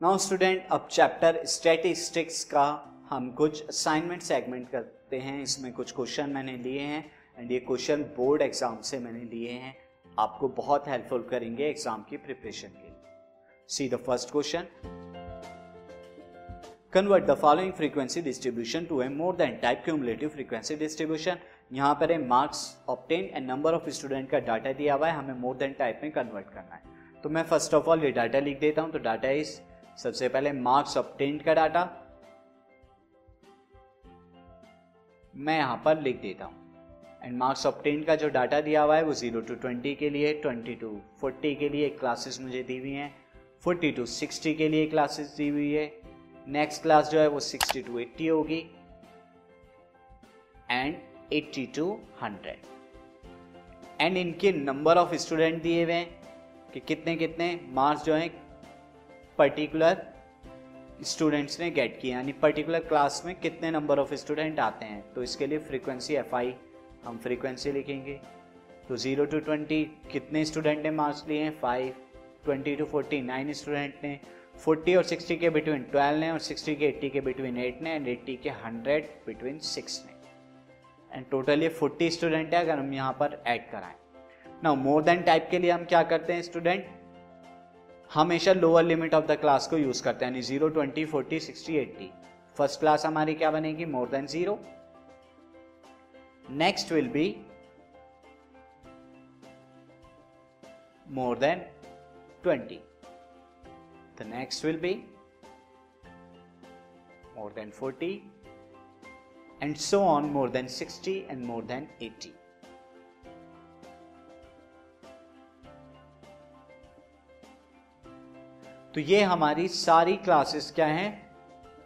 Now student, अब chapter statistics का हम कुछ असाइनमेंट सेगमेंट करते हैं। इसमें कुछ क्वेश्चन मैंने लिए हैं एंड ये क्वेश्चन बोर्ड एग्ज़ाम से मैंने लिए हैं। आपको बहुत हेल्पफुल करेंगे एग्ज़ाम की प्रिपरेशन के लिए। See the first question convert the following frequency distribution to a more than type cumulative frequency distribution यहाँ पर है marks obtained and number of student का डाटा दिया हुआ है। हमें मोर देन टाइप में कन्वर्ट करना है। तो मैं फ़र्स्ट ऑफ़ ऑल ये डाटा लिख देता हूँ। तो डाटा इस सबसे पहले मार्क्स ऑप्टेन का डाटा मैं यहाँ पर लिख देता हूँ। एंड मार्क्स ऑप्टेन का जो डाटा दिया हुआ है वो ज़ीरो टू ट्वेंटी के लिए ट्वेंटी टू फोर्टी के लिए क्लासेस मुझे दी हुई हैं। फोर्टी टू सिक्सटी के लिए क्लासेस दी हुई है। नेक्स्ट क्लास जो है वो सिक्सटी टू एट्टी होगी। And eighty to hundred and इनके नंबर ऑफ़ स्टूडेंट दिए हुए हैं कि कितने कितने मार्क्स जो हैं पर्टिकुलर स्टूडेंट्स ने गेट किया, यानी पर्टिकुलर क्लास में कितने नंबर ऑफ़ स्टूडेंट आते हैं? तो इसके लिए फ्रीक्वेंसी एफ़ आई हम फ्रीक्वेंसी लिखेंगे। तो ज़ीरो टू ट्वेंटी कितने स्टूडेंट ने मार्क्स लिए हैं? Five twenty to forty nine student ने फोर्टी और सिक्सटी के बिटवीन ट्वेल्व ने और सिक्सटी के एट्टी के बिटवीन एट ने एंड एट्टी के हंड्रेड बिटवीन सिक्स ने। एंड टोटल ये फोर्टी स्टूडेंट है अगर हम यहाँ पर ऐड कराएँ। ना मोर देन टाइप के लिए हम क्या करते हैं स्टूडेंट हमेशा lower limit of the class को यूज़ करते हैं zero twenty forty sixty eighty first class हमारी क्या बनेगी? More than zero next will be more than twenty the next will be more than forty and so on more than sixty and more than eighty तो ये हमारी सारी classes क्या हैं?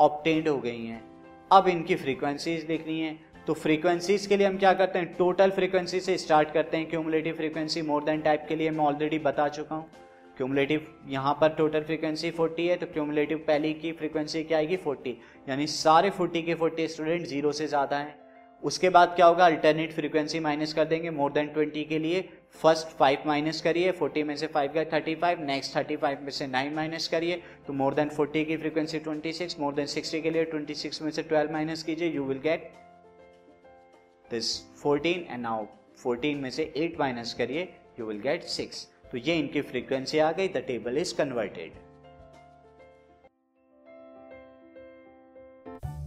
Obtained हो गई हैं। अब इनकी फ्रीक्वेंसीज देखनी है। तो फ्रीक्वेंसीज के लिए हम क्या करते हैं? टोटल फ्रीक्वेंसी से स्टार्ट करते हैं। Cumulative frequency more than type के लिए मैं ऑलरेडी बता चुका हूँ। क्यूमुलेटिव यहाँ पर टोटल फ्रीक्वेंसी 40 है तो क्यूमुलेटिव पहली की फ्रीक्वेंसी क्या आएगी? 40 यानी सारे 40 के 40 स्टूडेंट ज़ीरो से ज़्यादा हैं। उसके बाद क्या होगा? अल्टरनेट फ्रीक्वेंसी माइनस कर देंगे मोर देन ट्वेंटी के लिए। फ़र्स्ट फाइव माइनस करिए फोर्टी में से फाइव गए thirty five next thirty five में से नाइन माइनस करिए। तो मोर देन फोर्टी की frequency twenty six more than sixty के लिए ट्वेंटी सिक्स में से ट्वेल्व माइनस कीजिए you will get this fourteen and now fourteen में से एट माइनस करिए यू विल गेट सिक्स तो ये इनकी फ्रीक्वेंसी आ गई the table is converted